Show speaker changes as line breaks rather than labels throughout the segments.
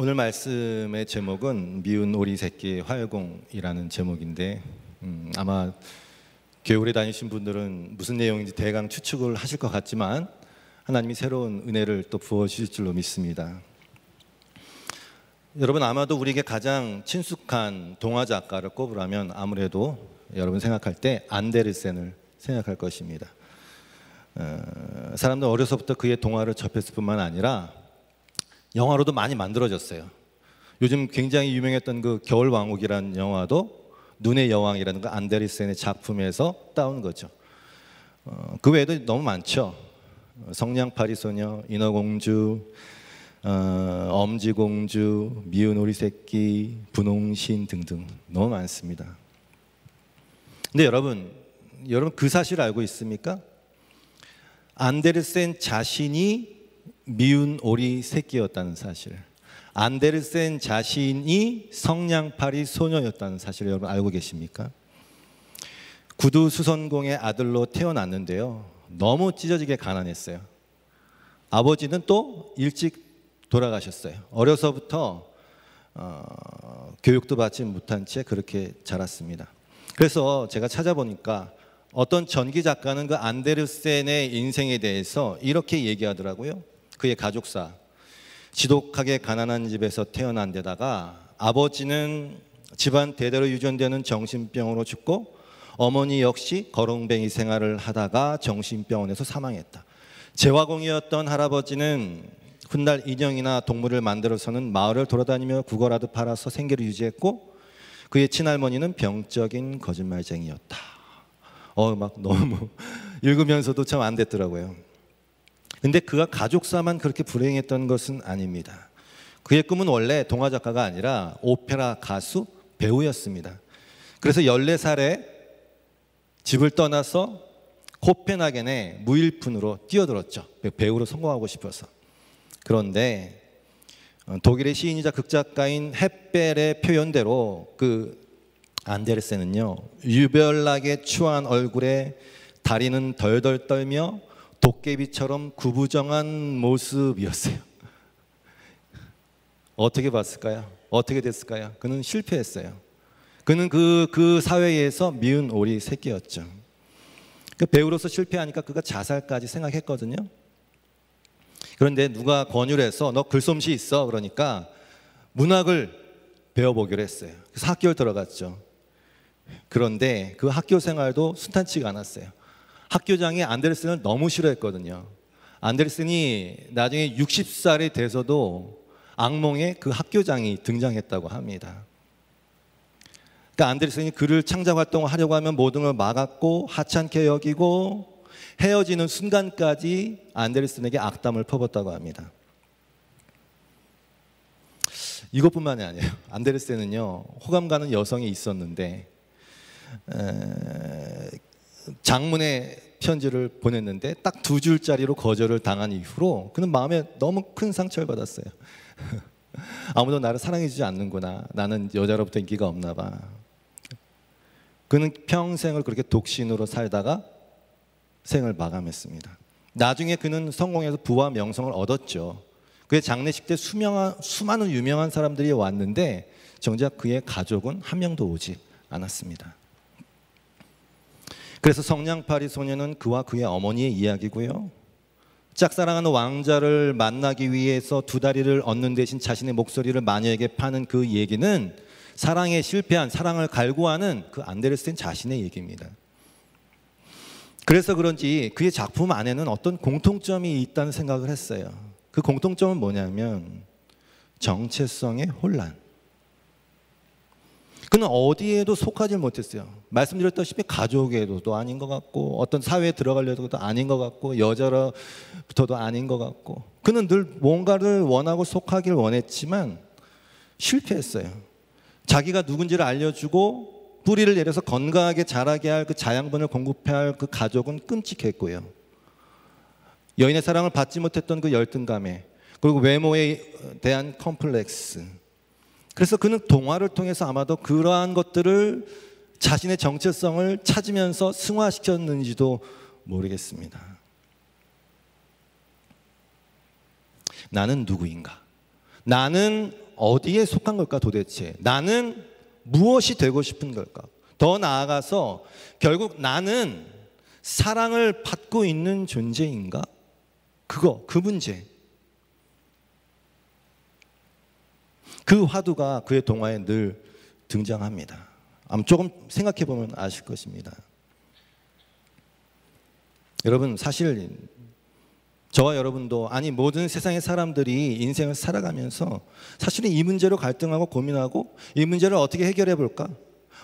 오늘 말씀의 제목은 미운 오리 새끼 활공이라는 제목인데 음, 아마 교회 다니신 분들은 무슨 내용인지 대강 추측을 하실 것 같지만 하나님이 새로운 은혜를 또 부어 주실 줄로 믿습니다. 여러분 아마도 우리에게 가장 친숙한 동화 작가를 꼽으라면 아무래도 여러분 생각할 때 안데르센을 생각할 것입니다. 어, 사람들 어려서부터 그의 동화를 접했을 뿐만 아니라 영화로도 많이 만들어졌어요. 요즘 굉장히 유명했던 그 겨울 왕국이라는 영화도 눈의 여왕이라는 그 안데르센의 작품에서 따온 거죠. 어, 그 외에도 너무 많죠. 성냥팔이 소녀, 인어공주, 어, 엄지공주, 미운 오리 새끼, 분홍신 등등 너무 많습니다. 근데 여러분, 여러분 그 사실 알고 있습니까? 안데르센 자신이 미운 오리 새끼였다는 사실. 안데르센 자신이 성냥팔이 소녀였다는 사실을 여러분 알고 계십니까? 구두 수선공의 아들로 태어났는데요. 너무 찢어지게 가난했어요. 아버지는 또 일찍 돌아가셨어요. 어려서부터 어, 교육도 받지 못한 채 그렇게 자랐습니다. 그래서 제가 찾아보니까 어떤 전기 작가는 그 안데르센의 인생에 대해서 이렇게 얘기하더라고요. 그의 가족사. 지독하게 가난한 집에서 태어난 데다가 아버지는 집안 대대로 유전되는 정신병으로 죽고 어머니 역시 거렁뱅이 생활을 하다가 정신병원에서 사망했다. 재화공이었던 할아버지는 훗날 인형이나 동물을 만들어서는 마을을 돌아다니며 국어라도 팔아서 생계를 유지했고 그의 친할머니는 병적인 거짓말쟁이였다. 어, 막 너무 읽으면서도 참 안 됐더라고요. 근데 그가 가족사만 그렇게 불행했던 것은 아닙니다. 그의 꿈은 원래 동화 작가가 아니라 오페라 가수 배우였습니다. 그래서 14살에 집을 떠나서 코펜하겐에 무일푼으로 뛰어들었죠. 배우로 성공하고 싶어서. 그런데 어, 독일의 시인이자 극작가인 햇벨의 표현대로 그 안데르센은요 유별나게 추한 얼굴에 다리는 덜덜 떨며 도깨비처럼 구부정한 모습이었어요. 어떻게 봤을까요? 어떻게 됐을까요? 그는 실패했어요. 그는 그, 그 사회에서 미운 오리 새끼였죠. 그 배우로서 실패하니까 그가 자살까지 생각했거든요. 그런데 누가 권유를 해서 너 글솜씨 있어 그러니까 문학을 배워보기로 했어요. 그래서 학교를 들어갔죠. 그런데 그 학교 생활도 순탄치가 않았어요. 학교장이 안데르센을 너무 싫어했거든요. 안데르센이 나중에 60살이 돼서도 악몽에 그 학교장이 등장했다고 합니다. 그러니까 안데르센이 글을 창작 활동을 하려고 하면 모든 걸 막았고 하찮게 여기고 헤어지는 순간까지 안데르센에게 악담을 퍼붓다고 합니다. 이것뿐만이 아니에요. 안데르센은요 호감 가는 여성이 있었는데 에, 장문의 편지를 보냈는데 딱 두 줄짜리로 거절을 당한 이후로 그는 마음에 너무 큰 상처를 받았어요. 아무도 나를 사랑해주지 않는구나. 나는 여자로부터 인기가 없나 봐. 그는 평생을 그렇게 독신으로 살다가 생을 마감했습니다. 나중에 그는 성공해서 부와 명성을 얻었죠. 그의 장례식 때 수명한, 수많은 유명한 사람들이 왔는데 정작 그의 가족은 한 명도 오지 않았습니다. 그래서 성냥팔이 소녀는 그와 그의 어머니의 이야기고요. 짝사랑하는 왕자를 만나기 위해서 두 다리를 얻는 대신 자신의 목소리를 마녀에게 파는 그 얘기는 사랑에 실패한 사랑을 갈구하는 그 안데르센 자신의 얘기입니다. 그래서 그런지 그의 작품 안에는 어떤 공통점이 있다는 생각을 했어요. 그 공통점은 뭐냐면 정체성의 혼란. 그는 어디에도 속하지 못했어요. 말씀드렸다시피 가족에도 아닌 것 같고 어떤 사회에 들어가려도 아닌 것 같고 여자로부터도 아닌 것 같고 그는 늘 뭔가를 원하고 속하길 원했지만 실패했어요. 자기가 누군지를 알려주고 뿌리를 내려서 건강하게 자라게 할 그 자양분을 공급해야 할 그 가족은 끔찍했고요. 여인의 사랑을 받지 못했던 그 열등감에 그리고 외모에 대한 컴플렉스. 그래서 그는 동화를 통해서 아마도 그러한 것들을 자신의 정체성을 찾으면서 승화시켰는지도 모르겠습니다. 나는 누구인가? 나는 어디에 속한 걸까 도대체? 나는 무엇이 되고 싶은 걸까? 더 나아가서 결국 나는 사랑을 받고 있는 존재인가? 그거, 그 문제. 그 화두가 그의 동화에 늘 등장합니다. 아마 조금 생각해 보면 아실 것입니다. 여러분, 사실 저와 여러분도 아니 모든 세상의 사람들이 인생을 살아가면서 사실은 이 문제로 갈등하고 고민하고 이 문제를 어떻게 해결해 볼까?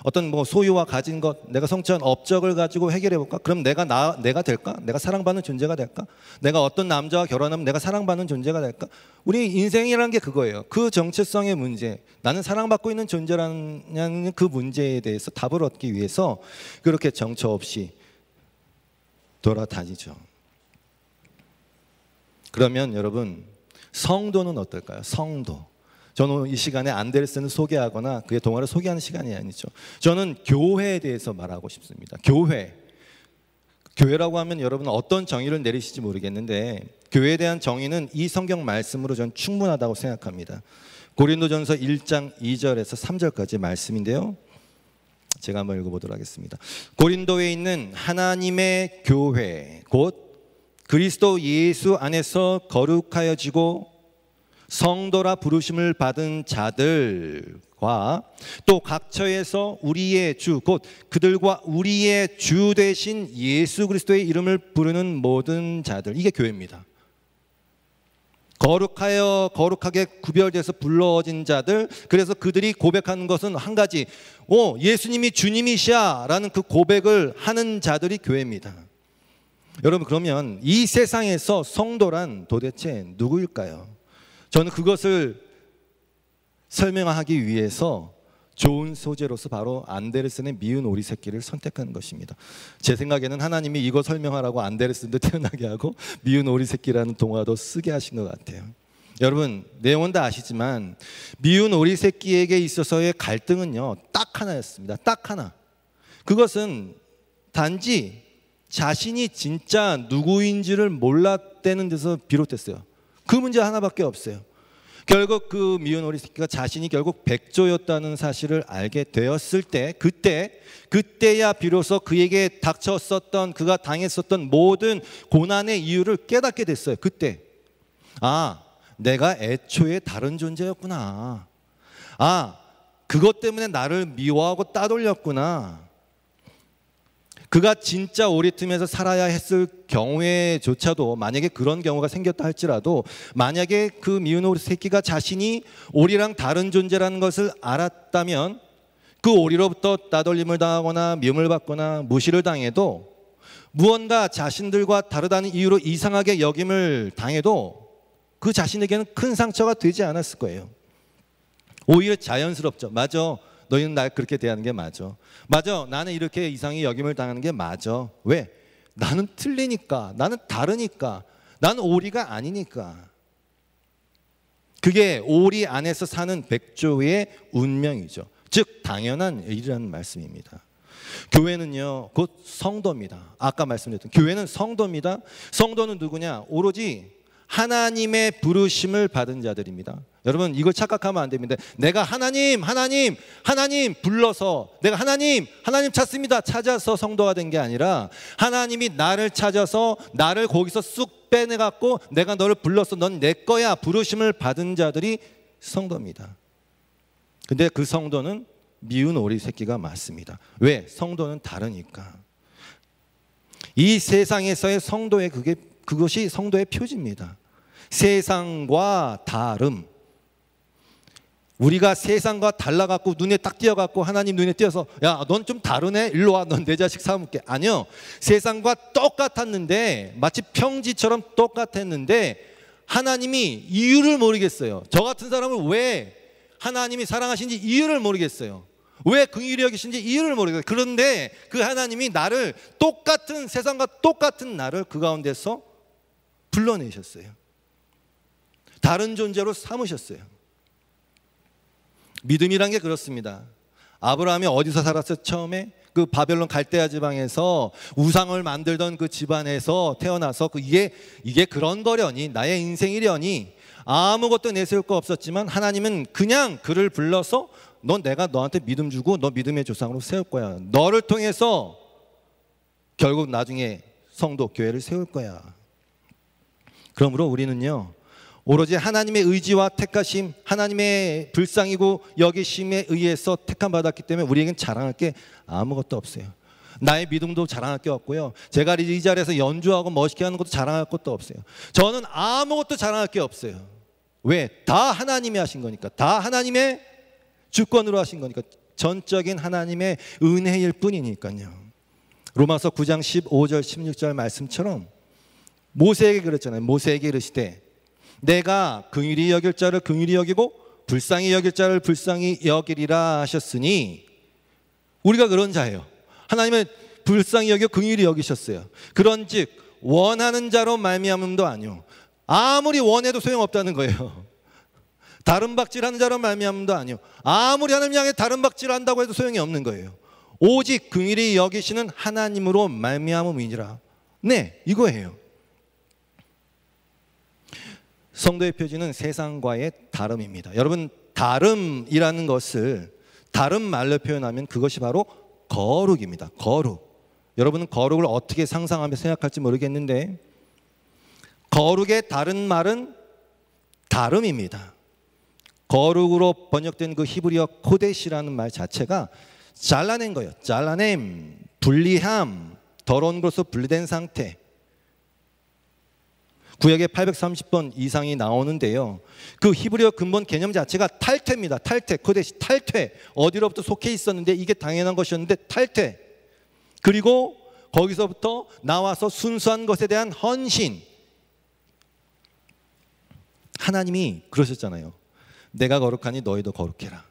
어떤 뭐 소유와 가진 것, 내가 성취한 업적을 가지고 해결해 볼까? 그럼 내가 나 내가 될까? 내가 사랑받는 존재가 될까? 내가 어떤 남자와 결혼하면 내가 사랑받는 존재가 될까? 우리 인생이라는 게 그거예요. 그 정체성의 문제, 나는 사랑받고 있는 존재라는 그 문제에 대해서 답을 얻기 위해서 그렇게 정처 없이 돌아다니죠. 그러면 여러분 성도는 어떨까요? 성도. 저는 이 시간에 안데르센을 소개하거나 그의 동화를 소개하는 시간이 아니죠. 저는 교회에 대해서 말하고 싶습니다. 교회. 교회라고 하면 여러분 어떤 정의를 내리실지 모르겠는데 교회에 대한 정의는 이 성경 말씀으로 전 충분하다고 생각합니다. 고린도전서 1장 2절에서 3절까지 말씀인데요. 제가 한번 읽어보도록 하겠습니다. 고린도에 있는 하나님의 교회 곧 그리스도 예수 안에서 거룩하여지고 성도라 부르심을 받은 자들과 또 각처에서 우리의 주 곧 그들과 우리의 주 대신 예수 그리스도의 이름을 부르는 모든 자들 이게 교회입니다. 거룩하여 거룩하게 구별돼서 불러진 자들 그래서 그들이 고백하는 것은 한 가지 오 예수님이 주님이시야라는 그 고백을 하는 자들이 교회입니다. 여러분 그러면 이 세상에서 성도란 도대체 누구일까요? 저는 그것을 설명하기 위해서 좋은 소재로서 바로 안데르센의 미운 오리 새끼를 선택한 것입니다. 제 생각에는 하나님이 이거 설명하라고 안데르센도 태어나게 하고 미운 오리 새끼라는 동화도 쓰게 하신 것 같아요. 여러분 내용은 다 아시지만 미운 오리 새끼에게 있어서의 갈등은요 딱 하나였습니다. 딱 하나. 그것은 단지 자신이 진짜 누구인지를 몰랐다는 데서 비롯됐어요. 그 문제 하나밖에 없어요. 결국 그 미운 오리 새끼가 자신이 결국 백조였다는 사실을 알게 되었을 때 그때 그때야 비로소 그에게 닥쳤었던 그가 당했었던 모든 고난의 이유를 깨닫게 됐어요. 그때 아 내가 애초에 다른 존재였구나. 아 그것 때문에 나를 미워하고 따돌렸구나. 그가 진짜 오리 틈에서 살아야 했을 경우에조차도 만약에 그런 경우가 생겼다 할지라도 만약에 그 미운 오리 새끼가 자신이 오리랑 다른 존재라는 것을 알았다면 그 오리로부터 따돌림을 당하거나 미움을 받거나 무시를 당해도 무언가 자신들과 다르다는 이유로 이상하게 여김을 당해도 그 자신에게는 큰 상처가 되지 않았을 거예요. 오히려 자연스럽죠. 맞아. 너희는 날 그렇게 대하는 게 맞아. 맞아. 나는 이렇게 이상히 여김을 당하는 게 맞아. 왜? 나는 틀리니까. 나는 다르니까. 나는 오리가 아니니까. 그게 오리 안에서 사는 백조의 운명이죠. 즉 당연한 일이라는 말씀입니다. 교회는요, 곧 성도입니다. 아까 말씀드렸던 교회는 성도입니다. 성도는 누구냐? 오로지 하나님의 부르심을 받은 자들입니다. 여러분 이걸 착각하면 안 됩니다. 내가 하나님, 하나님, 하나님 불러서 내가 하나님, 하나님 찾습니다. 찾아서 성도가 된 게 아니라 하나님이 나를 찾아서 나를 거기서 쑥 빼내 갖고 내가 너를 불렀어. 넌내 거야. 부르심을 받은 자들이 성도입니다. 근데 그 성도는 미운 오리 새끼가 맞습니다. 왜? 성도는 다르니까. 이 세상에서의 성도의 그게 그것이 성도의 표지입니다. 세상과 다름. 우리가 세상과 달라갖고 눈에 딱 띄어갖고 하나님 눈에 띄어서 야 넌 좀 다르네. 일로 와 넌 내 자식 삼을게. 아니요. 세상과 똑같았는데 마치 평지처럼 똑같았는데 하나님이 이유를 모르겠어요. 저 같은 사람을 왜 하나님이 사랑하신지 이유를 모르겠어요. 왜 긍휼히 여기신지 이유를 모르겠어요. 그런데 그 하나님이 나를 똑같은 세상과 똑같은 나를 그 가운데서 불러내셨어요. 다른 존재로 삼으셨어요 믿음이란 게 그렇습니다. 아브라함이 어디서 살았어요? 처음에 그 바벨론 갈대아 지방에서 우상을 만들던 그 집안에서 태어나서 그 이게 이게 그런 거려니 나의 인생이려니 아무것도 내세울 거 없었지만 하나님은 그냥 그를 불러서 넌 내가 너한테 믿음 주고 너 믿음의 조상으로 세울 거야. 너를 통해서 결국 나중에 성도 교회를 세울 거야. 그러므로 우리는요. 오로지 하나님의 의지와 택하심, 하나님의 불쌍이고 여기심에 의해서 택함 받았기 때문에 우리에겐 자랑할 게 아무것도 없어요. 나의 믿음도 자랑할 게 없고요. 제가 이 자리에서 연주하고 멋있게 하는 것도 자랑할 것도 없어요. 저는 아무것도 자랑할 게 없어요. 왜? 다 하나님이 하신 거니까. 다 하나님의 주권으로 하신 거니까. 전적인 하나님의 은혜일 뿐이니까요. 로마서 9장 15절 16절 말씀처럼 모세에게 그랬잖아요. 모세에게 이르시되 내가 긍휼히 여길 자를 긍휼히 여기고 불쌍히 여길 자를 불쌍히 여기리라 하셨으니 우리가 그런 자예요. 하나님은 불쌍히 여겨 긍휼히 여기셨어요. 그런즉 원하는 자로 말미암음도 아니요. 아무리 원해도 소용없다는 거예요. 다른 박질하는 자로 말미암음도 아니요. 아무리 하나님 향해 다른 박질한다고 해도 소용이 없는 거예요. 오직 긍휼히 여기시는 하나님으로 말미암음이니라. 네, 이거예요. 성도의 표지는 세상과의 다름입니다. 여러분 다름이라는 것을 다른 말로 표현하면 그것이 바로 거룩입니다. 거룩. 여러분은 거룩을 어떻게 상상하며 생각할지 모르겠는데 거룩의 다른 말은 다름입니다. 거룩으로 번역된 그 히브리어 코데시라는 말 자체가 잘라낸 거예요. 잘라냄, 분리함, 더러운 것으로 분리된 상태. 구약에 830번 이상이 나오는데요. 그 히브리어 근본 개념 자체가 탈퇴입니다. 탈퇴. 그 대신 탈퇴. 어디로부터 속해 있었는데 이게 당연한 것이었는데 탈퇴. 그리고 거기서부터 나와서 순수한 것에 대한 헌신. 하나님이 그러셨잖아요. 내가 거룩하니 너희도 거룩해라.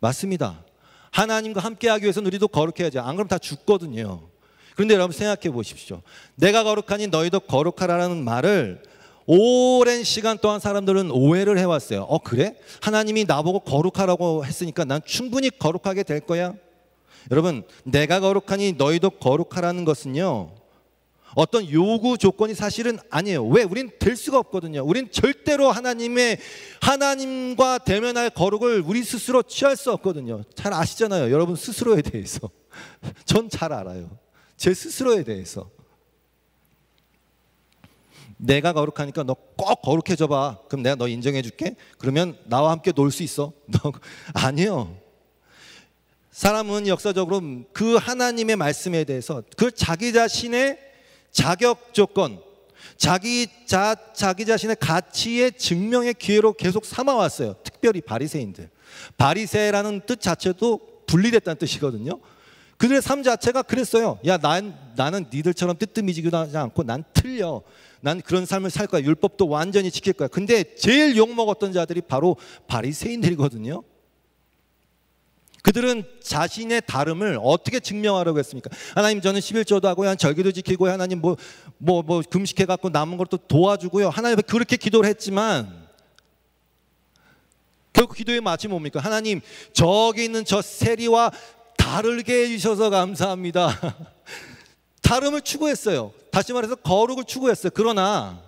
맞습니다. 하나님과 함께하기 위해서는 우리도 거룩해야죠. 안 그러면 다 죽거든요. 그런데 여러분 생각해 보십시오. 내가 거룩하니 너희도 거룩하라는 말을 오랜 시간 동안 사람들은 오해를 해왔어요. 어, 그래? 하나님이 나보고 거룩하라고 했으니까 난 충분히 거룩하게 될 거야? 여러분, 내가 거룩하니 너희도 거룩하라는 것은요, 어떤 요구 조건이 사실은 아니에요. 왜? 우린 될 수가 없거든요. 우린 절대로 하나님의 하나님과 대면할 거룩을 우리 스스로 취할 수 없거든요. 잘 아시잖아요. 여러분 스스로에 대해서. 전 잘 알아요. 제 스스로에 대해서. 내가 거룩하니까 너 꼭 거룩해져 봐. 그럼 내가 너 인정해 줄게. 그러면 나와 함께 놀 수 있어. 너 아니요. 사람은 역사적으로 그 하나님의 말씀에 대해서 그 자기 자신의 자격 조건, 자기 자 자기 자신의 가치의 증명의 기회로 계속 삼아 왔어요. 특별히 바리새인들. 바리새라는 뜻 자체도 분리됐다는 뜻이거든요. 그들의 삶 자체가 그랬어요. 야, 난 나는 니들처럼 뜨뜻미지기도 하지 않고 난 틀려. 난 그런 삶을 살 거야. 율법도 완전히 지킬 거야. 근데 제일 욕 먹었던 자들이 바로 바리새인들이거든요. 그들은 자신의 다름을 어떻게 증명하려고 했습니까? 하나님 저는 11조도 하고 한 절기도 지키고 하나님 뭐 뭐 뭐 금식해 갖고 남은 걸또 도와주고요. 하나님 그렇게 기도를 했지만 결국 기도의 마치 뭡니까? 하나님 저기 있는 저 세리와 다르게 해주셔서 감사합니다. 다름을 추구했어요. 다시 말해서 거룩을 추구했어요. 그러나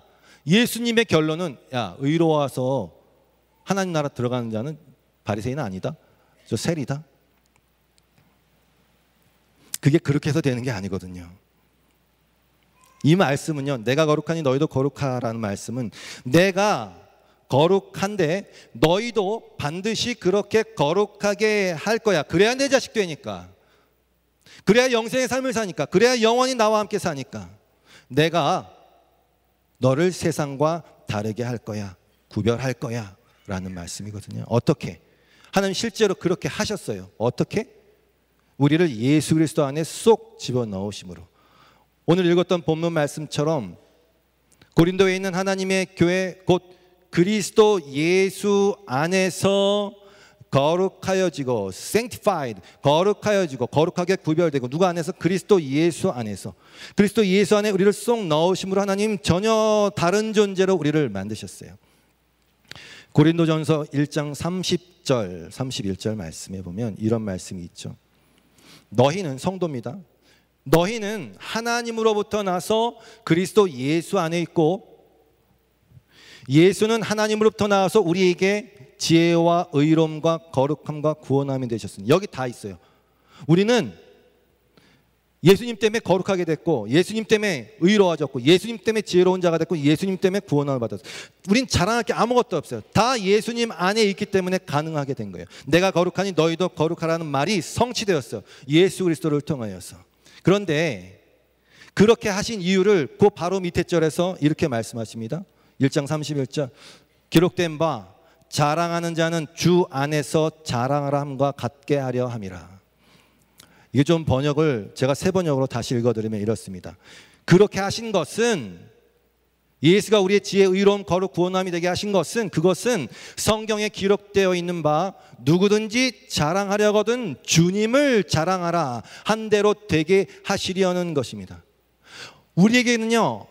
예수님의 결론은 야 의로워서 하나님 나라 들어가는 자는 바리새인은 아니다. 저 세리다. 그게 그렇게 해서 되는 게 아니거든요. 이 말씀은요. 내가 거룩하니 너희도 거룩하라는 말씀은 내가 거룩한데 너희도 반드시 그렇게 거룩하게 할 거야. 그래야 내 자식 되니까. 그래야 영생의 삶을 사니까. 그래야 영원히 나와 함께 사니까. 내가 너를 세상과 다르게 할 거야. 구별할 거야. 라는 말씀이거든요. 어떻게? 하나님 실제로 그렇게 하셨어요. 어떻게? 우리를 예수 그리스도 안에 쏙 집어넣으심으로. 오늘 읽었던 본문 말씀처럼 고린도에 있는 하나님의 교회 곧 그리스도 예수 안에서 거룩하여지고 sanctified 거룩하여지고 거룩하게 구별되고 누가 안에서 그리스도 예수 안에서 그리스도 예수 안에 우리를 쏙 넣으심으로 하나님 전혀 다른 존재로 우리를 만드셨어요. 고린도전서 1장 30절 31절 말씀에 보면 이런 말씀이 있죠. 너희는 성도입니다. 너희는 하나님으로부터 나서 그리스도 예수 안에 있고 예수는 하나님으로부터 나와서 우리에게 지혜와 의로움과 거룩함과 구원함이 되셨습니다. 여기 다 있어요. 우리는 예수님 때문에 거룩하게 됐고 예수님 때문에 의로워졌고 예수님 때문에 지혜로운 자가 됐고 예수님 때문에 구원함을 받았어요. 우린 자랑할 게 아무것도 없어요. 다 예수님 안에 있기 때문에 가능하게 된 거예요. 내가 거룩하니 너희도 거룩하라는 말이 성취되었어요. 예수 그리스도를 통하여서. 그런데 그렇게 하신 이유를 그 바로 밑에 절에서 이렇게 말씀하십니다. 1장 31절 기록된 바 자랑하는 자는 주 안에서 자랑하라 함과 같게 하려 함이라. 이게 좀 번역을 제가 세 번역으로 다시 읽어드리면 이렇습니다. 그렇게 하신 것은 예수가 우리의 지혜, 의로움, 거룩, 구원함이 되게 하신 것은 그것은 성경에 기록되어 있는 바 누구든지 자랑하려거든 주님을 자랑하라 한 대로 되게 하시려는 것입니다. 우리에게는요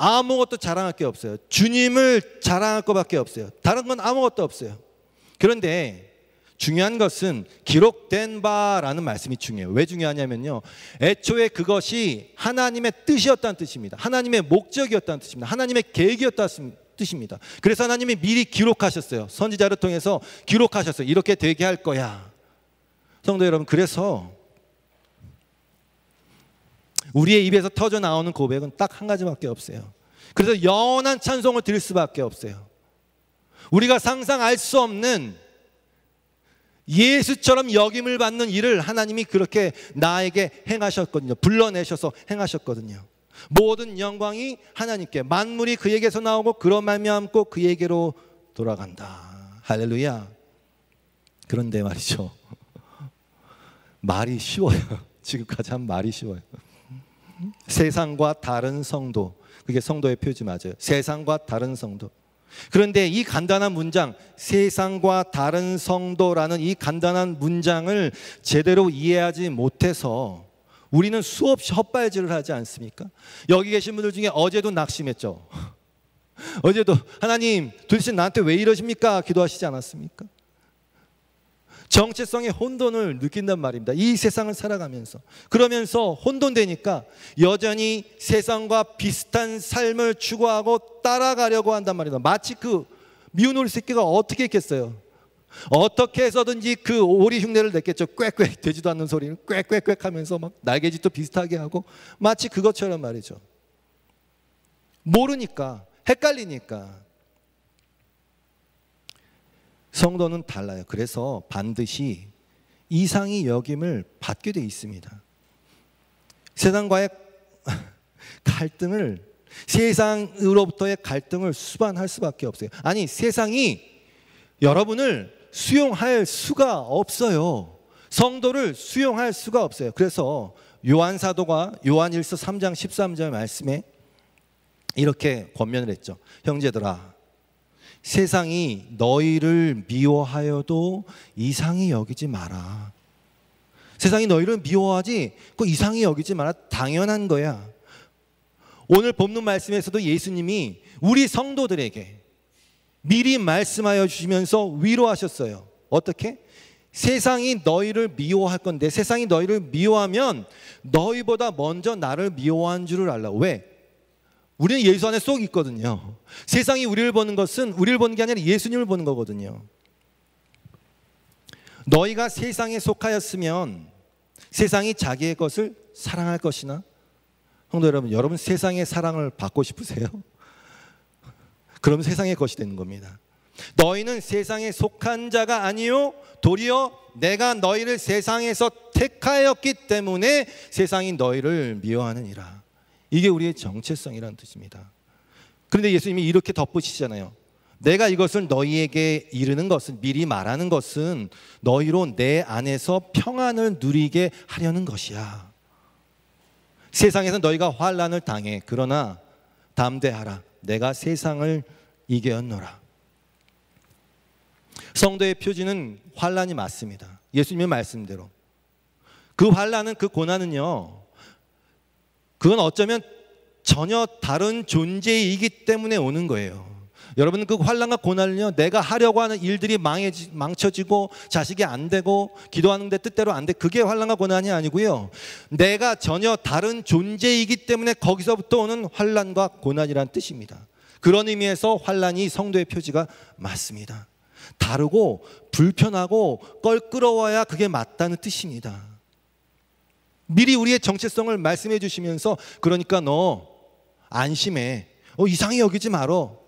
아무것도 자랑할 게 없어요. 주님을 자랑할 것밖에 없어요. 다른 건 아무것도 없어요. 그런데 중요한 것은 기록된 바라는 말씀이 중요해요. 왜 중요하냐면요. 애초에 그것이 하나님의 뜻이었다는 뜻입니다. 하나님의 목적이었다는 뜻입니다. 하나님의 계획이었다는 뜻입니다. 그래서 하나님이 미리 기록하셨어요. 선지자를 통해서 기록하셨어요. 이렇게 되게 할 거야. 성도 여러분, 그래서 우리의 입에서 터져 나오는 고백은 딱 한 가지밖에 없어요. 그래서 영원한 찬송을 드릴 수밖에 없어요. 우리가 상상할 수 없는 예수처럼 역임을 받는 일을 하나님이 그렇게 나에게 행하셨거든요. 불러내셔서 행하셨거든요. 모든 영광이 하나님께 만물이 그에게서 나오고 그런 말미암고 그에게로 돌아간다. 할렐루야. 그런데 말이죠. 말이 쉬워요. 지금까지 한 말이 쉬워요. 세상과 다른 성도. 그게 성도의 표지 맞아요. 세상과 다른 성도. 그런데 이 간단한 문장, 세상과 다른 성도라는 이 간단한 문장을 제대로 이해하지 못해서 우리는 수없이 헛발질을 하지 않습니까? 여기 계신 분들 중에 어제도 낙심했죠. 어제도 하나님 도대체 나한테 왜 이러십니까? 기도하시지 않았습니까? 정체성의 혼돈을 느낀단 말입니다. 이 세상을 살아가면서. 그러면서 혼돈되니까 여전히 세상과 비슷한 삶을 추구하고 따라가려고 한단 말입니다. 마치 그 미운 오리 새끼가 어떻게 했겠어요? 어떻게 해서든지 그 오리 흉내를 냈겠죠. 꽥꽥 되지도 않는 소리를 꽥꽥꽥 하면서 막 날개짓도 비슷하게 하고 마치 그것처럼 말이죠. 모르니까, 헷갈리니까. 성도는 달라요. 그래서 반드시 이상이 여김을 받게 돼 있습니다. 세상과의 갈등을 세상으로부터의 갈등을 수반할 수밖에 없어요. 아니 세상이 여러분을 수용할 수가 없어요. 성도를 수용할 수가 없어요. 그래서 요한 사도가 요한일서 3장 13절 말씀에 이렇게 권면을 했죠. 형제들아 세상이 너희를 미워하여도 이상히 여기지 마라. 세상이 너희를 미워하지 그 이상히 여기지 마라. 당연한 거야. 오늘 본문 말씀에서도 예수님이 우리 성도들에게 미리 말씀하여 주시면서 위로하셨어요. 어떻게? 세상이 너희를 미워할 건데 세상이 너희를 미워하면 너희보다 먼저 나를 미워한 줄을 알라. 왜? 우리는 예수 안에 쏙 있거든요. 세상이 우리를 보는 것은 우리를 보는 게 아니라 예수님을 보는 거거든요. 너희가 세상에 속하였으면 세상이 자기의 것을 사랑할 것이나 성도 여러분, 여러분 세상의 사랑을 받고 싶으세요? 그럼 세상의 것이 되는 겁니다. 너희는 세상에 속한 자가 아니요 도리어 내가 너희를 세상에서 택하였기 때문에 세상이 너희를 미워하느니라. 이게 우리의 정체성이라는 뜻입니다. 그런데 예수님이 이렇게 덧붙이잖아요. 내가 이것을 너희에게 이르는 것은 미리 말하는 것은 너희로 내 안에서 평안을 누리게 하려는 것이야. 세상에서 너희가 환란을 당해 그러나 담대하라. 내가 세상을 이겨노라. 성도의 표지는 환란이 맞습니다. 예수님의 말씀대로. 그 환란은 그 고난은요. 그건 어쩌면 전혀 다른 존재이기 때문에 오는 거예요. 여러분 그 환란과 고난을요 내가 하려고 하는 일들이 망해지, 망쳐지고 자식이 안 되고 기도하는데 뜻대로 안 돼. 그게 환란과 고난이 아니고요. 내가 전혀 다른 존재이기 때문에 거기서부터 오는 환란과 고난이란 뜻입니다. 그런 의미에서 환란이 성도의 표지가 맞습니다. 다르고 불편하고 껄끄러워야 그게 맞다는 뜻입니다. 미리 우리의 정체성을 말씀해 주시면서 그러니까 너 안심해. 어, 이상히 여기지 말어.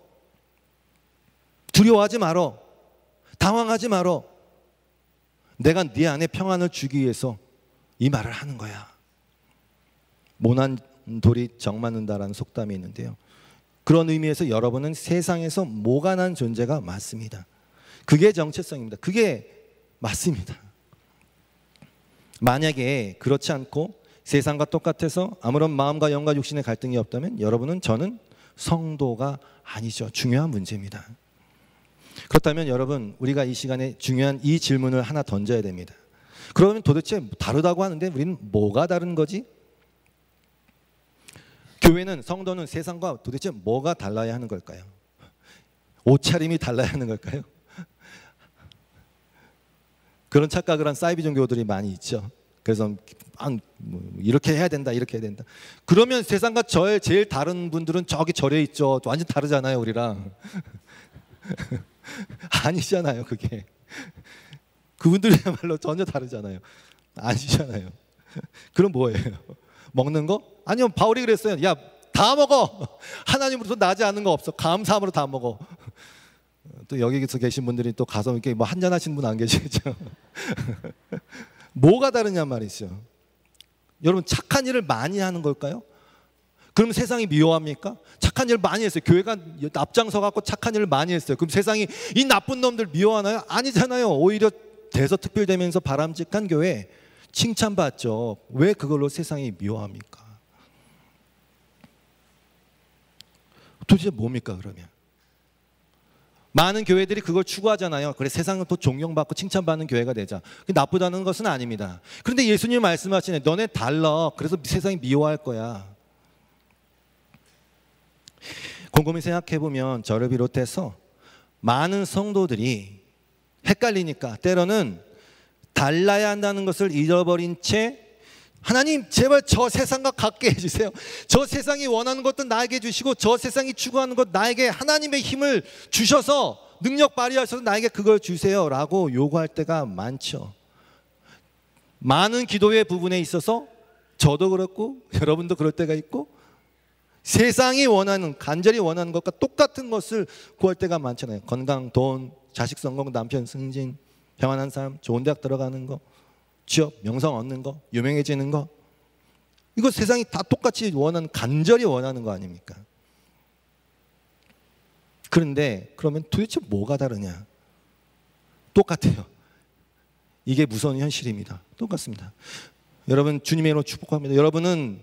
두려워하지 말어. 당황하지 말어. 내가 네 안에 평안을 주기 위해서 이 말을 하는 거야. 모난 돌이 정 맞는다라는 속담이 있는데요. 그런 의미에서 여러분은 세상에서 모가 난 존재가 맞습니다. 그게 정체성입니다. 그게 맞습니다. 만약에 그렇지 않고 세상과 똑같아서 아무런 마음과 영과 육신의 갈등이 없다면 여러분은 저는 성도가 아니죠. 중요한 문제입니다. 그렇다면 여러분 우리가 이 시간에 중요한 이 질문을 하나 던져야 됩니다. 그러면 도대체 다르다고 하는데 우리는 뭐가 다른 거지? 교회는 성도는 세상과 도대체 뭐가 달라야 하는 걸까요? 옷차림이 달라야 하는 걸까요? 그런 착각을 한 사이비 종교들이 많이 있죠. 그래서 뭐 이렇게 해야 된다, 이렇게 해야 된다. 그러면 세상과 저의 제일 다른 분들은 저기 절에 있죠. 완전 다르잖아요, 우리랑. 아니잖아요, 그게. 그분들이야말로 전혀 다르잖아요. 아니잖아요. 그럼 뭐예요? 먹는 거? 아니요, 바울이 그랬어요. 야, 다 먹어. 하나님으로서 나지 않은 거 없어. 감사함으로 다 먹어. 또 여기서 계신 분들이 또 가서 이렇게 뭐 한잔 하시는 분안 계시겠죠? 뭐가 다르냐 말이죠. 여러분 착한 일을 많이 하는 걸까요? 그럼 세상이 미워합니까? 착한 일을 많이 했어요. 교회가 앞장서 갖고 착한 일을 많이 했어요. 그럼 세상이 이 나쁜 놈들 미워하나요? 아니잖아요. 오히려 대서특필되면서 바람직한 교회 칭찬받죠. 왜 그걸로 세상이 미워합니까? 도대체 뭡니까 그러면? 많은 교회들이 그걸 추구하잖아요. 그래 세상은 또 존경받고 칭찬받는 교회가 되자. 나쁘다는 것은 아닙니다. 그런데 예수님 말씀하시네. 너네 달라. 그래서 세상이 미워할 거야. 곰곰이 생각해 보면 저를 비롯해서 많은 성도들이 헷갈리니까 때로는 달라야 한다는 것을 잃어버린 채 하나님 제발 저 세상과 같게 해주세요. 저 세상이 원하는 것도 나에게 주시고 저 세상이 추구하는 것 나에게 하나님의 힘을 주셔서 능력 발휘하셔서 나에게 그걸 주세요 라고 요구할 때가 많죠. 많은 기도의 부분에 있어서 저도 그렇고 여러분도 그럴 때가 있고 세상이 원하는 간절히 원하는 것과 똑같은 것을 구할 때가 많잖아요. 건강, 돈, 자식 성공, 남편 승진, 평안한 삶, 좋은 대학 들어가는 거. 취업, 명성 얻는 거, 유명해지는 거. 이거 세상이 다 똑같이 원하는, 간절히 원하는 거 아닙니까? 그런데 그러면 도대체 뭐가 다르냐? 똑같아요. 이게 무서운 현실입니다. 똑같습니다. 여러분 주님의 이름으로 축복합니다. 여러분은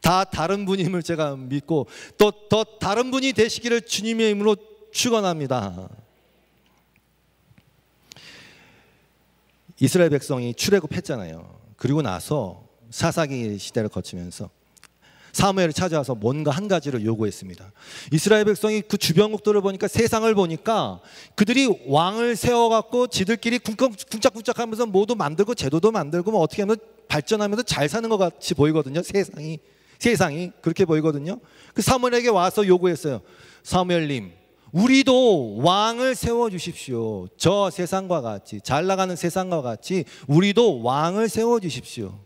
다 다른 분임을 제가 믿고 또 더 다른 분이 되시기를 주님의 이름으로 축원합니다. 이스라엘 백성이 출애굽했잖아요. 그리고 나서 사사기 시대를 거치면서 사무엘을 찾아와서 뭔가 한 가지를 요구했습니다. 이스라엘 백성이 그 주변국들을 보니까 세상을 보니까 그들이 왕을 세워갖고 지들끼리 쿵짝쿵짝하면서 모두 만들고 제도도 만들고 뭐 어떻게 하면 발전하면서 잘 사는 것 같이 보이거든요. 세상이 세상이 그렇게 보이거든요. 그 사무엘에게 와서 요구했어요. 사무엘님, 우리도 왕을 세워 주십시오. 저 세상과 같이 잘 나가는 세상과 같이 우리도 왕을 세워 주십시오.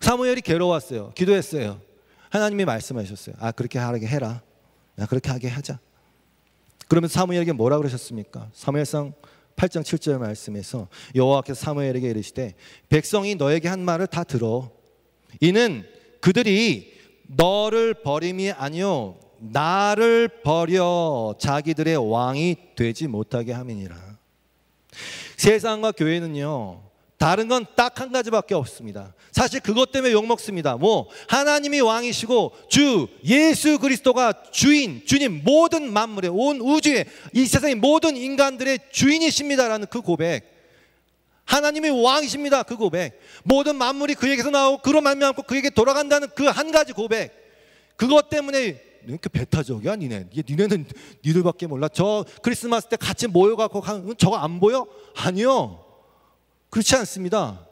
사무엘이 괴로웠어요. 기도했어요. 하나님이 말씀하셨어요. 아 그렇게 하게 해라. 야, 그렇게 하게 하자. 그러면 사무엘에게 뭐라 그러셨습니까? 사무엘상 8장 7절 말씀에서 여호와께서 사무엘에게 이르시되 백성이 너에게 한 말을 다 들어. 이는 그들이 너를 버림이 아니요 나를 버려 자기들의 왕이 되지 못하게 함이니라. 세상과 교회는요. 다른 건 딱 한 가지밖에 없습니다. 사실 그것 때문에 욕 먹습니다. 뭐 하나님이 왕이시고 주 예수 그리스도가 주인, 주님 모든 만물의 온 우주의 이 세상의 모든 인간들의 주인이십니다라는 그 고백. 하나님이 왕이십니다. 그 고백. 모든 만물이 그에게서 나오고 그로 말미암고 그에게 돌아간다는 그 한 가지 고백. 그것 때문에 이렇게 배타적이야 니네 니네는 니들밖에 몰라 저 크리스마스 때 같이 모여갖고 저거 안 보여? 아니요 그렇지 않습니다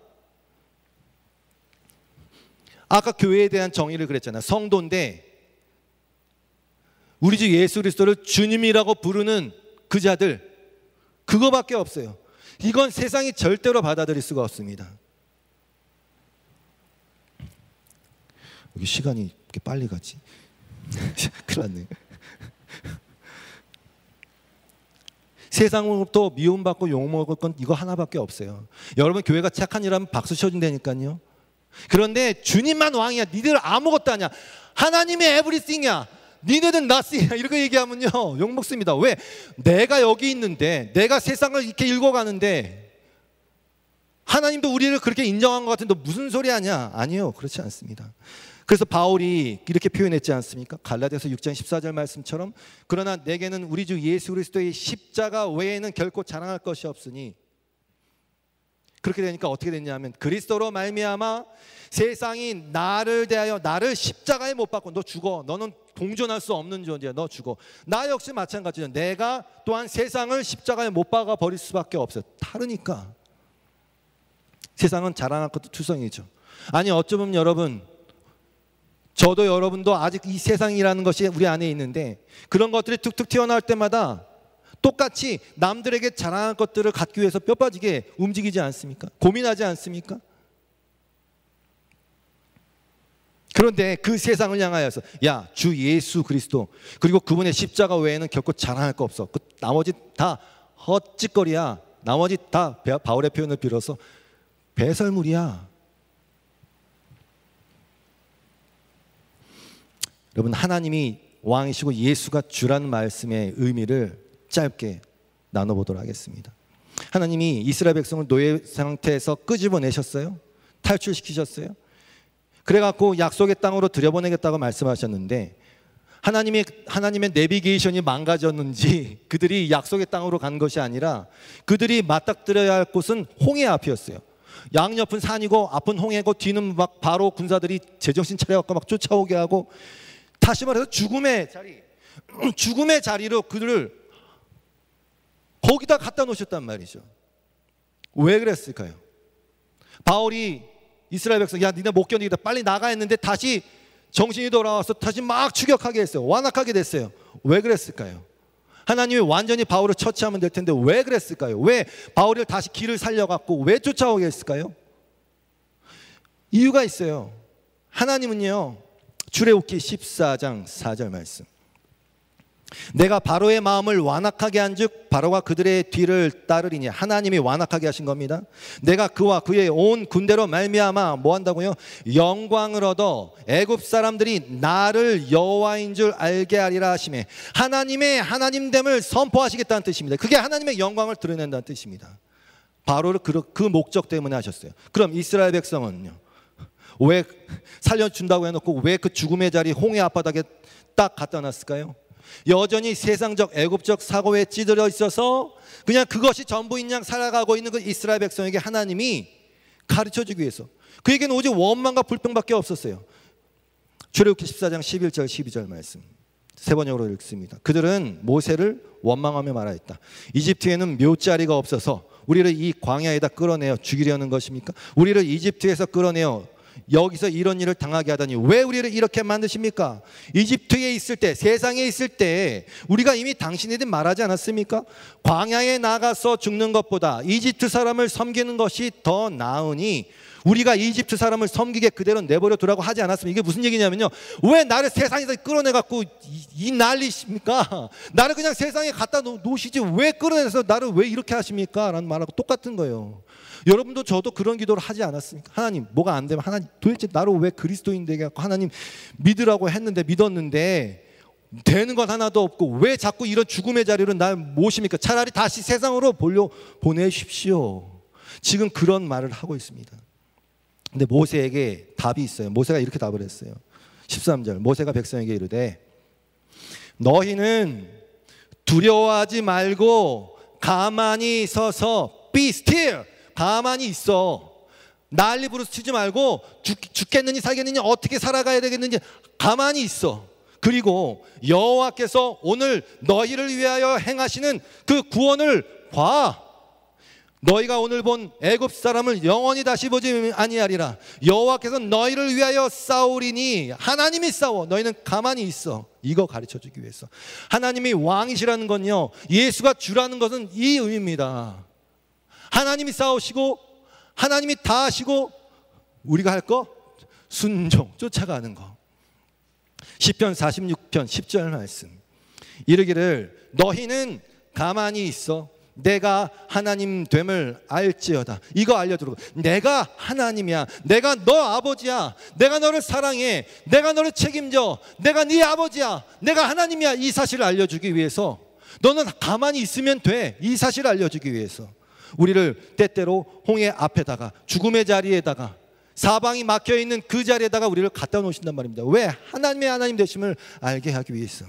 아까 교회에 대한 정의를 그랬잖아요 성도인데 우리 주 예수 그리스도를 주님이라고 부르는 그 자들 그거밖에 없어요. 이건 세상이 절대로 받아들일 수가 없습니다. 여기 시간이 이렇게 빨리 가지. 큰일 났네. 세상으로부터 미움받고 욕먹을 건 이거 하나밖에 없어요. 여러분 교회가 착한 일 하면 박수 쳐준다니까요. 그런데 주님만 왕이야. 니들 아무것도 아니야. 하나님의 에브리띵이야. 니네는 나스야. 이렇게 얘기하면요. 욕먹습니다. 왜? 내가 여기 있는데 내가 세상을 이렇게 읽어가는데 하나님도 우리를 그렇게 인정한 것 같은데 무슨 소리 하냐? 아니요. 그렇지 않습니다. 그래서 바울이 이렇게 표현했지 않습니까? 갈라디아서 6장 14절 말씀처럼 그러나 내게는 우리 주 예수 그리스도의 십자가 외에는 결코 자랑할 것이 없으니 그렇게 되니까 어떻게 됐냐면 그리스도로 말미암아 세상이 나를 대하여 나를 십자가에 못 박고 너 죽어. 너는 공존할 수 없는 존재야. 너 죽어. 나 역시 마찬가지야. 내가 또한 세상을 십자가에 못 박아 버릴 수밖에 없어요 다르니까. 세상은 자랑할 것도 투성이죠. 아니 어쩌면 여러분 저도 여러분도 아직 이 세상이라는 것이 우리 안에 있는데 그런 것들이 툭툭 튀어나올 때마다 똑같이 남들에게 자랑할 것들을 갖기 위해서 뼈 빠지게 움직이지 않습니까? 고민하지 않습니까? 그런데 그 세상을 향하여서 야 주 예수 그리스도 그리고 그분의 십자가 외에는 결코 자랑할 거 없어. 그 나머지 다 헛짓거리야. 나머지 다 바울의 표현을 빌어서 배설물이야. 여러분 하나님이 왕이시고 예수가 주라는 말씀의 의미를 짧게 나눠보도록 하겠습니다. 하나님이 이스라엘 백성을 노예 상태에서 끄집어내셨어요. 탈출시키셨어요. 그래갖고 약속의 땅으로 들여보내겠다고 말씀하셨는데 하나님의 하나님의 내비게이션이 망가졌는지 그들이 약속의 땅으로 간 것이 아니라 그들이 맞닥뜨려야 할 곳은 홍해 앞이었어요. 양옆은 산이고 앞은 홍해고 뒤는 막 바로 군사들이 제정신 차려갖고 막 쫓아오게 하고 다시 말해서 죽음의 자리, 죽음의 자리로 그들을 거기다 갖다 놓으셨단 말이죠. 왜 그랬을까요? 바울이 이스라엘 백성, 야, 니네 못 견디겠다. 빨리 나가 했는데 다시 정신이 돌아와서 다시 막 추격하게 했어요. 완악하게 됐어요. 왜 그랬을까요? 하나님이 완전히 바울을 처치하면 될 텐데 왜 그랬을까요? 왜 바울을 다시 길을 살려갖고 왜 쫓아오게 했을까요? 이유가 있어요. 하나님은요, 출애굽기 14장 4절 말씀. 내가 바로의 마음을 완악하게 한즉 바로가 그들의 뒤를 따르리니 하나님이 완악하게 하신 겁니다. 내가 그와 그의 온 군대로 말미암아 뭐 한다고요? 영광을 얻어 애굽 사람들이 나를 여호와인 줄 알게 하리라 하심에 하나님의 하나님됨을 선포하시겠다는 뜻입니다. 그게 하나님의 영광을 드러낸다는 뜻입니다. 바로를 그, 그 목적 때문에 하셨어요. 그럼 이스라엘 백성은요? 왜 살려준다고 해놓고 왜 그 죽음의 자리 홍해 앞바닥에 딱 갖다 놨을까요? 여전히 세상적 애굽적 사고에 찌들어 있어서 그냥 그것이 전부인 양 살아가고 있는 그 이스라엘 백성에게 하나님이 가르쳐 주기 위해서 그에게는 오직 원망과 불평밖에 없었어요. 출애굽기 14장 11절 12절 말씀. 세 번역으로 읽습니다. 그들은 모세를 원망하며 말하였다. 이집트에는 묘자리가 없어서 우리를 이 광야에다 끌어내어 죽이려는 것입니까? 우리를 이집트에서 끌어내어 여기서 이런 일을 당하게 하다니 왜 우리를 이렇게 만드십니까? 이집트에 있을 때, 세상에 있을 때 우리가 이미 당신에게 말하지 않았습니까? 광야에 나가서 죽는 것보다 이집트 사람을 섬기는 것이 더 나으니 우리가 이집트 사람을 섬기게 그대로 내버려 두라고 하지 않았습니까? 이게 무슨 얘기냐면요. 왜 나를 세상에서 끌어내 갖고 이, 이 난리십니까? 나를 그냥 세상에 갖다 놓으시지 왜 끌어내서 나를 왜 이렇게 하십니까? 라는 말하고 똑같은 거예요. 여러분도 저도 그런 기도를 하지 않았습니까? 하나님 뭐가 안 되면 하나님 도대체 나를 왜 그리스도인 되게 갖고 하나님 믿으라고 했는데 믿었는데 되는 것 하나도 없고 왜 자꾸 이런 죽음의 자리로 날 모십니까? 차라리 다시 세상으로 보려 보내십시오. 지금 그런 말을 하고 있습니다. 근데 모세에게 답이 있어요. 모세가 이렇게 답을 했어요. 13절. 모세가 백성에게 이르되 너희는 두려워하지 말고 가만히 서서 be still 가만히 있어. 난리 부르치지 말고 죽, 죽겠느니 살겠느니 어떻게 살아가야 되겠는지 가만히 있어. 그리고 여호와께서 오늘 너희를 위하여 행하시는 그 구원을 봐. 너희가 오늘 본 애굽 사람을 영원히 다시 보지 아니하리라. 여호와께서 너희를 위하여 싸우리니 하나님이 싸워. 너희는 가만히 있어. 이거 가르쳐 주기 위해서. 하나님이 왕이시라는 건요. 예수가 주라는 것은 이 의미입니다. 하나님이 싸우시고 하나님이 다 하시고 우리가 할 거 순종 쫓아가는 거. 시편 46편 10절 말씀. 이르기를 너희는 가만히 있어 내가 하나님 됨을 알지어다. 이거 알려주고 내가 하나님이야. 내가 너 아버지야. 내가 너를 사랑해. 내가 너를 책임져. 내가 네 아버지야. 내가 하나님이야. 이 사실을 알려주기 위해서 너는 가만히 있으면 돼. 이 사실을 알려주기 위해서 우리를 때때로 홍해 앞에다가 죽음의 자리에다가 사방이 막혀 있는 그 자리에다가 우리를 갖다 놓으신단 말입니다. 왜? 하나님의 하나님 되심을 알게 하기 위해서.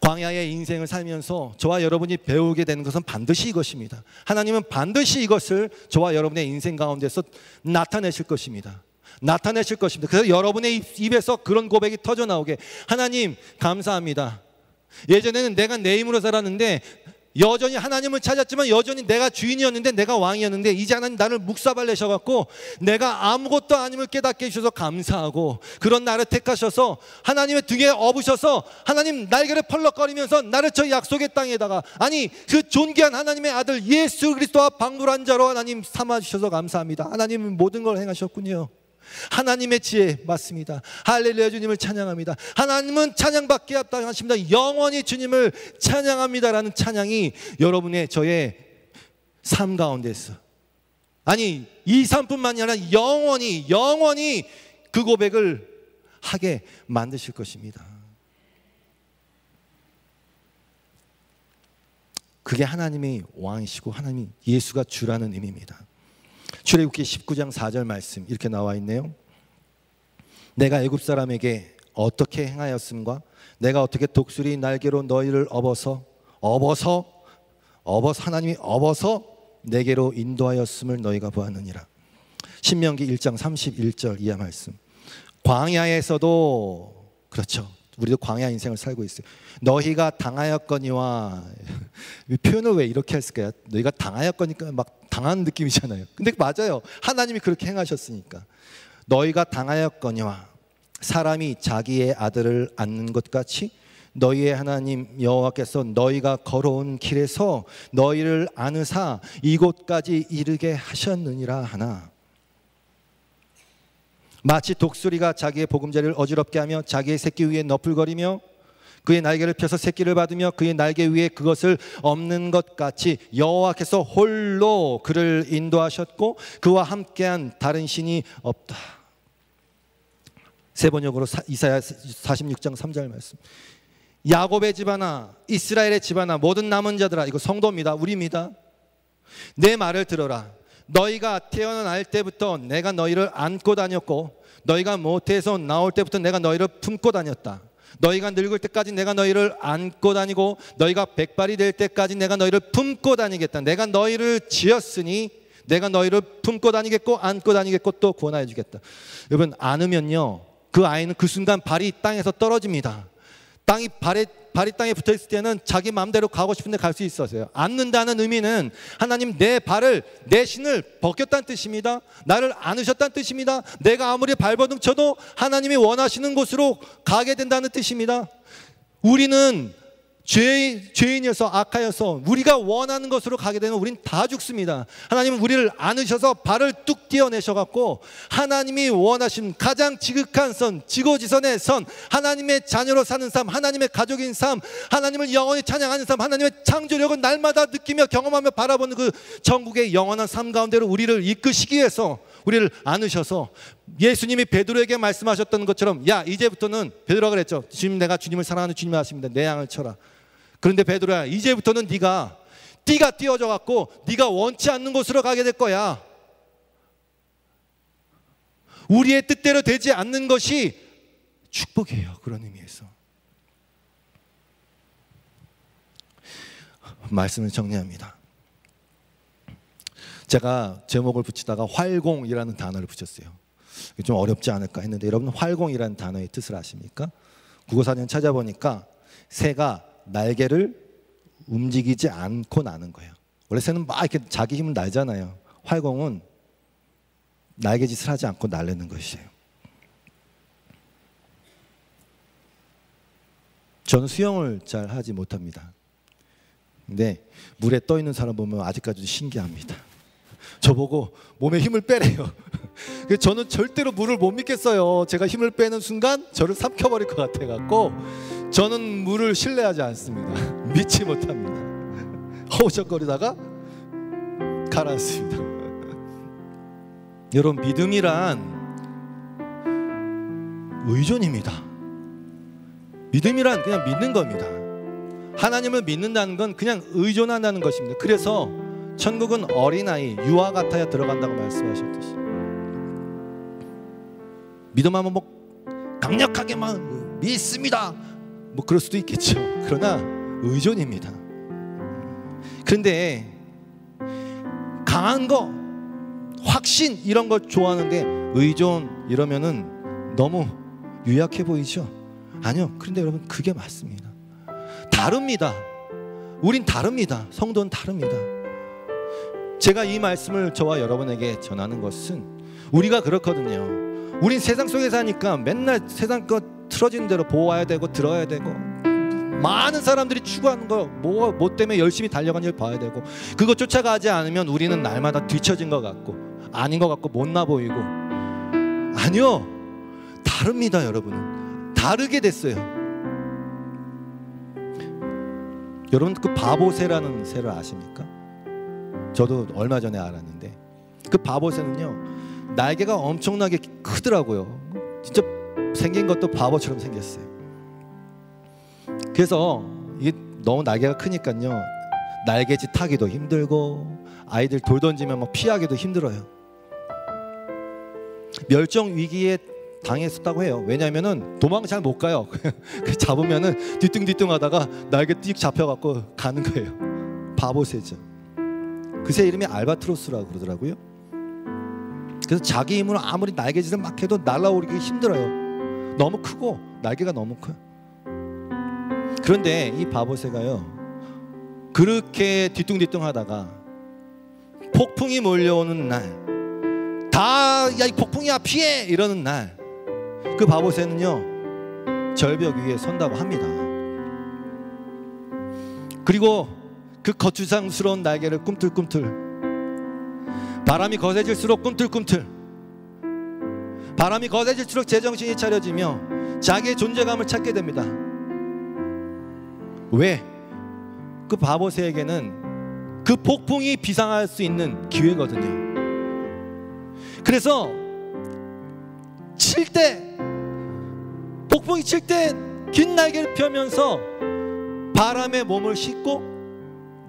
광야의 인생을 살면서 저와 여러분이 배우게 되는 것은 반드시 이것입니다. 하나님은 반드시 이것을 저와 여러분의 인생 가운데서 나타내실 것입니다. 나타내실 것입니다. 그래서 여러분의 입에서 그런 고백이 터져 나오게 하나님 감사합니다. 예전에는 내가 내 힘으로 살았는데 여전히 하나님을 찾았지만 여전히 내가 주인이었는데 내가 왕이었는데 이제 하나님 나를 묵사발 내셔갖고 내가 아무것도 아님을 깨닫게 해주셔서 감사하고 그런 나를 택하셔서 하나님의 등에 업으셔서 하나님 날개를 펄럭거리면서 나를 저 약속의 땅에다가 아니 그 존귀한 하나님의 아들 예수 그리스도와 방불한 자로 하나님 삼아주셔서 감사합니다. 하나님은 모든 걸 행하셨군요 하나님의 지혜 맞습니다. 할렐루야 주님을 찬양합니다. 하나님은 찬양받게 합당하십니다. 영원히 주님을 찬양합니다라는 찬양이 여러분의 저의 삶 가운데서 아니 이 삶뿐만이 아니라 영원히 영원히 그 고백을 하게 만드실 것입니다. 그게 하나님이 왕이시고 하나님이 예수가 주라는 의미입니다. 출애굽기 19장 4절 말씀 이렇게 나와 있네요. 내가 애굽 사람에게 어떻게 행하였음과 내가 어떻게 독수리 날개로 너희를 업어서 업어서 업어서 하나님이 업어서 내게로 인도하였음을 너희가 보았느니라. 신명기 1장 31절 이하 말씀. 광야에서도 그렇죠. 우리도 광야 인생을 살고 있어요. 너희가 당하였거니와 표현을 왜 이렇게 했을까요? 너희가 당하였거니까 막 당한 느낌이잖아요. 근데 맞아요. 하나님이 그렇게 행하셨으니까. 너희가 당하였거니와 사람이 자기의 아들을 안는 것 같이 너희의 하나님 여호와께서 너희가 걸어온 길에서 너희를 안으사 이곳까지 이르게 하셨느니라 하나 마치 독수리가 자기의 보금자리를 어지럽게 하며 자기의 새끼 위에 너풀거리며 그의 날개를 펴서 새끼를 받으며 그의 날개 위에 그것을 없는 것 같이 여호와께서 홀로 그를 인도하셨고 그와 함께한 다른 신이 없다. 세 번역으로 이사야 46장 3절 말씀. 야곱의 집안아 이스라엘의 집안아 모든 남은 자들아 이거 성도입니다. 우리입니다. 내 말을 들어라. 너희가 태어날 때부터 내가 너희를 안고 다녔고 너희가 모태에서 나올 때부터 내가 너희를 품고 다녔다. 너희가 늙을 때까지 내가 너희를 안고 다니고 너희가 백발이 될 때까지 내가 너희를 품고 다니겠다. 내가 너희를 지었으니 내가 너희를 품고 다니겠고 안고 다니겠고 또 구원하여 주겠다. 여러분 안으면요. 그 아이는 그 순간 발이 땅에서 떨어집니다. 땅이 발에 발이 땅에 붙어 있을 때는 자기 마음대로 가고 싶은데 갈 수 있었어요. 앉는다는 의미는 하나님 내 발을 내 신을 벗겼다는 뜻입니다. 나를 안으셨다는 뜻입니다. 내가 아무리 발버둥 쳐도 하나님이 원하시는 곳으로 가게 된다는 뜻입니다. 우리는 죄, 죄인이어서 악하여서 우리가 원하는 것으로 가게 되면 우린 다 죽습니다. 하나님은 우리를 안으셔서 발을 뚝 띄어내셔갖고 하나님이 원하신 가장 지극한 선, 지고지선의 선, 하나님의 자녀로 사는 삶, 하나님의 가족인 삶, 하나님을 영원히 찬양하는 삶, 하나님의 창조력을 날마다 느끼며 경험하며 바라보는 그 전국의 영원한 삶 가운데로 우리를 이끄시기 위해서 우리를 안으셔서 예수님이 베드로에게 말씀하셨던 것처럼 야 이제부터는 베드로가 그랬죠. 주님 내가 주님을 사랑하는 주님을 아십니다. 내 양을 쳐라. 그런데 베드로야 이제부터는 네가 띠가 띄어져 갖고 네가 원치 않는 곳으로 가게 될 거야. 우리의 뜻대로 되지 않는 것이 축복이에요. 그런 의미에서. 말씀을 정리합니다. 제가 제목을 붙이다가 활공이라는 단어를 붙였어요. 좀 어렵지 않을까 했는데 여러분 활공이라는 단어의 뜻을 아십니까? 국어사전 찾아보니까 새가 날개를 움직이지 않고 나는 거예요. 원래 새는 막 이렇게 자기 힘을 날잖아요. 활공은 날개짓을 하지 않고 날리는 것이에요. 저는 수영을 잘 하지 못합니다. 근데 물에 떠 있는 사람 보면 아직까지도 신기합니다. 저보고 몸에 힘을 빼래요. 저는 절대로 물을 못 믿겠어요. 제가 힘을 빼는 순간 저를 삼켜버릴 것 같아갖고 저는 물을 신뢰하지 않습니다. 믿지 못합니다. 허우적거리다가 가라앉습니다. 여러분 믿음이란 의존입니다. 믿음이란 그냥 믿는 겁니다. 하나님을 믿는다는 건 그냥 의존한다는 것입니다. 그래서 천국은 어린아이, 유아 같아야 들어간다고 말씀하셨듯이. 믿음 하면 뭐 강력하게만 믿습니다. 뭐 그럴 수도 있겠죠. 그러나 의존입니다. 그런데 강한 거, 확신 이런 걸 좋아하는데 의존 이러면은 너무 유약해 보이죠. 아니요. 그런데 여러분 그게 맞습니다. 다릅니다. 우린 다릅니다. 성도는 다릅니다. 제가 이 말씀을 저와 여러분에게 전하는 것은 우리가 그렇거든요. 우린 세상 속에 사니까 맨날 세상 것 틀어진 대로 보아야 되고 들어야 되고 많은 사람들이 추구하는 거 뭐 뭐 때문에 열심히 달려가는 일 봐야 되고 그거 쫓아가지 않으면 우리는 날마다 뒤처진 것 같고 아닌 것 같고 못나 보이고 아니요 다릅니다 여러분 다르게 됐어요. 여러분 그 바보새라는 새를 아십니까? 저도 얼마 전에 알았는데 그 바보새는요 날개가 엄청나게 크더라고요. 진짜 생긴 것도 바보처럼 생겼어요 그래서 이게 너무 날개가 크니까요 날개짓 타기도 힘들고 아이들 돌 던지면 막 피하기도 힘들어요 멸종 위기에 당했었다고 해요. 왜냐하면은 도망 잘 못 가요. 잡으면은 뒤뚱뒤뚱하다가 날개 띡 잡혀갖고 가는 거예요. 바보새죠. 그새 이름이 알바트로스라고 그러더라고요. 그래서 자기 힘으로 아무리 날개짓을 막 해도 날아오르기 힘들어요. 너무 크고 날개가 너무 커요. 그런데 이 바보새가요. 그렇게 뒤뚱뒤뚱하다가 폭풍이 몰려오는 날, 다 야 이 폭풍이야 피해 이러는 날, 그 바보새는요 절벽 위에 선다고 합니다. 그리고 그 거추장스러운 날개를 꿈틀꿈틀 바람이 거세질수록 꿈틀꿈틀 바람이 거세질수록 제정신이 차려지며 자기의 존재감을 찾게 됩니다. 왜? 그 바보새에게는 그 폭풍이 비상할 수 있는 기회거든요. 그래서 칠 때 폭풍이 칠 때 긴 날개를 펴면서 바람에 몸을 싣고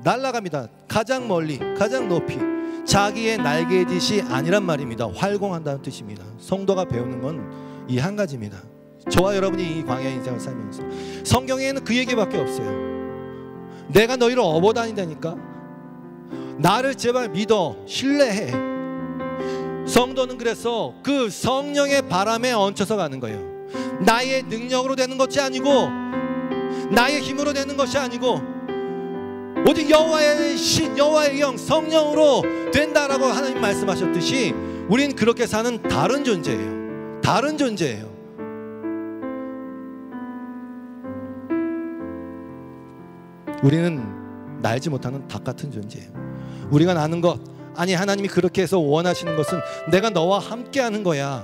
날아갑니다. 가장 멀리, 가장 높이. 자기의 날개짓이 아니란 말입니다. 활공한다는 뜻입니다. 성도가 배우는 건 이 한 가지입니다. 저와 여러분이 이 광야 인생을 살면서 성경에는 그 얘기밖에 없어요. 내가 너희를 업어 다닌다니까. 나를 제발 믿어 신뢰해. 성도는 그래서 그 성령의 바람에 얹혀서 가는 거예요. 나의 능력으로 되는 것이 아니고 나의 힘으로 되는 것이 아니고 오직 여호와의 신 여호와의 영 성령으로 된다라고 하나님 말씀하셨듯이 우린 그렇게 사는 다른 존재예요. 다른 존재예요. 우리는 날지 못하는 닭 같은 존재예요. 우리가 나는 것 아니 하나님이 그렇게 해서 원하시는 것은 내가 너와 함께 하는 거야.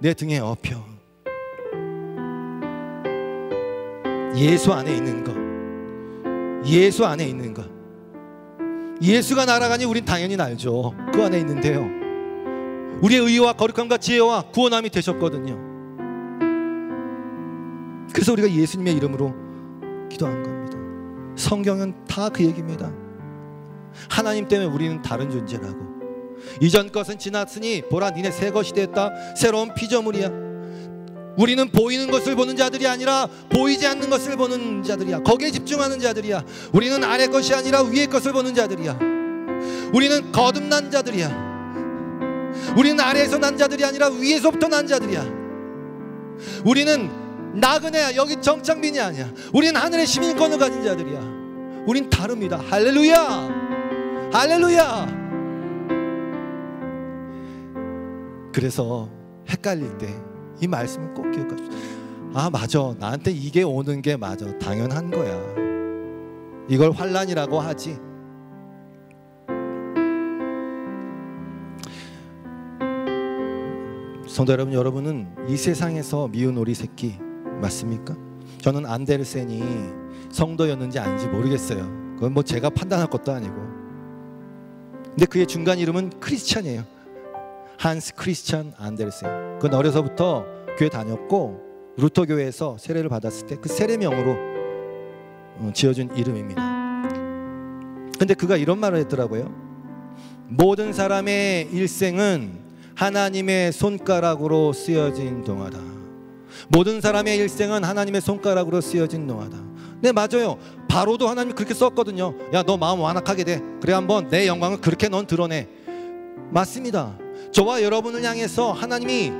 내 등에 업혀. 예수 안에 있는 것. 예수 안에 있는 것. 예수가 날아가니 우린 당연히 알죠. 그 안에 있는데요. 우리의 의와 거룩함과 지혜와 구원함이 되셨거든요. 그래서 우리가 예수님의 이름으로 기도한 겁니다. 성경은 다 그 얘기입니다. 하나님 때문에 우리는 다른 존재라고. 이전 것은 지났으니 보라 니네 새 것이 됐다. 새로운 피조물이야. 우리는 보이는 것을 보는 자들이 아니라 보이지 않는 것을 보는 자들이야. 거기에 집중하는 자들이야. 우리는 아래 것이 아니라 위의 것을 보는 자들이야. 우리는 거듭난 자들이야. 우리는 아래에서 난 자들이 아니라 위에서부터 난 자들이야. 우리는 나그네야. 여기 정착민이 아니야. 우리는 하늘의 시민권을 가진 자들이야. 우린 다릅니다. 할렐루야. 할렐루야. 그래서 헷갈릴 때 이 말씀을 꼭 기억하십시오. 아 맞아 나한테 이게 오는 게 맞아 당연한 거야. 이걸 환란이라고 하지. 성도 여러분, 여러분은 이 세상에서 미운 오리 새끼 맞습니까? 저는 안데르센이 성도였는지 아닌지 모르겠어요. 그건 뭐 제가 판단할 것도 아니고. 근데 그의 중간 이름은 크리스찬이에요. 한스 크리스찬 안데르센. 그건 어려서부터 교회 다녔고 루터 교회에서 세례를 받았을 때 그 세례명으로 어, 지어준 이름입니다. 근데 그가 이런 말을 했더라고요. 모든 사람의 일생은 하나님의 손가락으로 쓰여진 동화다. 모든 사람의 일생은 하나님의 손가락으로 쓰여진 동화다. 네 맞아요. 바로도 하나님이 그렇게 썼거든요. 야 너 마음 완악하게 돼. 그래 한번 내 영광을 그렇게 넌 드러내. 맞습니다. 저와 여러분을 향해서 하나님이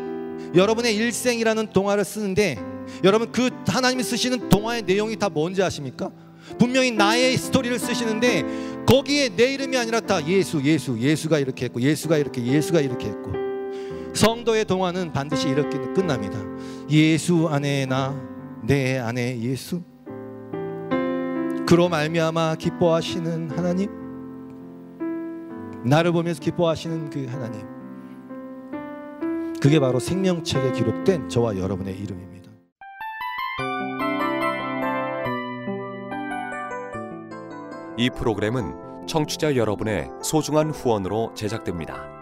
여러분의 일생이라는 동화를 쓰는데 여러분 그 하나님이 쓰시는 동화의 내용이 다 뭔지 아십니까? 분명히 나의 스토리를 쓰시는데 거기에 내 이름이 아니라 다 예수, 예수, 예수가 이렇게 했고 예수가 이렇게 예수가 이렇게 했고 성도의 동화는 반드시 이렇게 끝납니다. 예수 안에 나, 내 안에 예수. 그로 말미암아 기뻐하시는 하나님, 나를 보면서 기뻐하시는 그 하나님. 그게 바로 생명책에 기록된 저와 여러분의 이름입니다.
이 프로그램은 청취자 여러분의 소중한 후원으로 제작됩니다.